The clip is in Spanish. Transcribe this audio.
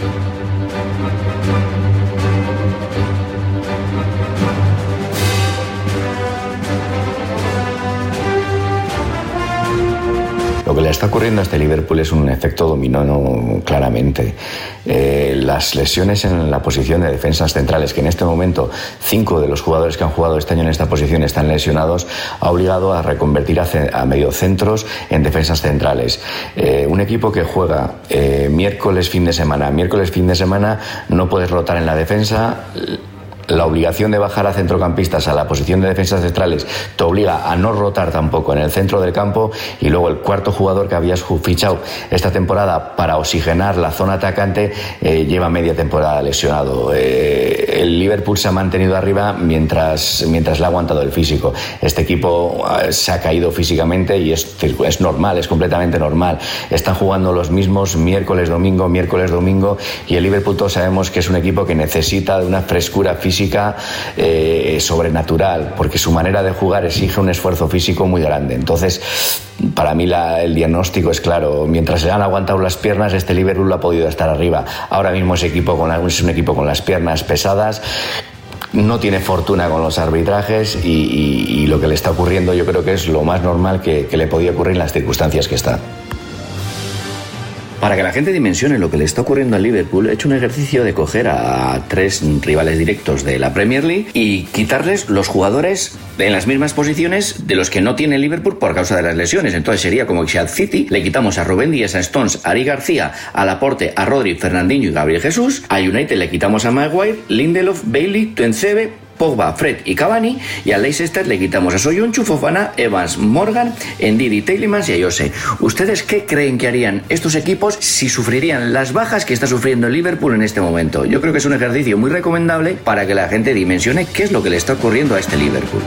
Lo que le está ocurriendo a este Liverpool es un efecto dominó claramente. Eh, las lesiones en la posición de defensas centrales, que en este momento cinco de los jugadores que han jugado este año en esta posición están lesionados, ha obligado a reconvertir a, mediocentros en defensas centrales. Eh, un equipo que juega eh, miércoles fin de semana, miércoles fin de semana, no puedes rotar en la defensa la obligación de bajar a centrocampistas a la posición de defensas centrales te obliga a no rotar tampoco en el centro del campo y luego el cuarto jugador que habías fichado esta temporada para oxigenar la zona atacante eh, lleva media temporada lesionado. Eh, el Liverpool se ha mantenido arriba mientras, mientras le ha aguantado el físico. Este equipo eh, se ha caído físicamente y es, es normal, es completamente normal. Están jugando los mismos miércoles, domingo, miércoles, domingo y el Liverpool todos sabemos que es un equipo que necesita de una frescura física física eh, sobrenatural, porque su manera de jugar exige un esfuerzo físico muy grande. Entonces, para mí el diagnóstico es claro. Mientras se han aguantado las piernas, este Liverpool ha podido estar arriba. Ahora mismo es un equipo con las piernas pesadas no tiene fortuna con los arbitrajes y, lo que le está ocurriendo yo creo que es lo más normal que, que le podía ocurrir en las circunstancias que está. Para que la gente dimensione lo que le está ocurriendo al Liverpool, he hecho un ejercicio de coger a tres rivales directos de la Premier League y quitarles los jugadores en las mismas posiciones de los que no tiene Liverpool por causa de las lesiones. Entonces sería como que si al City le quitamos a Rubén Díaz, a Stones, a Ari García, a Laporte, a Rodri, Fernandinho y Gabriel Jesús. A United le quitamos a Maguire, Lindelof, Bailey, Tuencebe, Pogba, Fred y Cavani, y a Leicester le quitamos a Soyunchu, Fofana, Evans, Morgan, Ndidi, Teilemans y a Jose. ¿Ustedes qué creen que harían estos equipos si sufrirían las bajas que está sufriendo el Liverpool en este momento? Yo creo que es un ejercicio muy recomendable para que la gente dimensione qué es lo que le está ocurriendo a este Liverpool.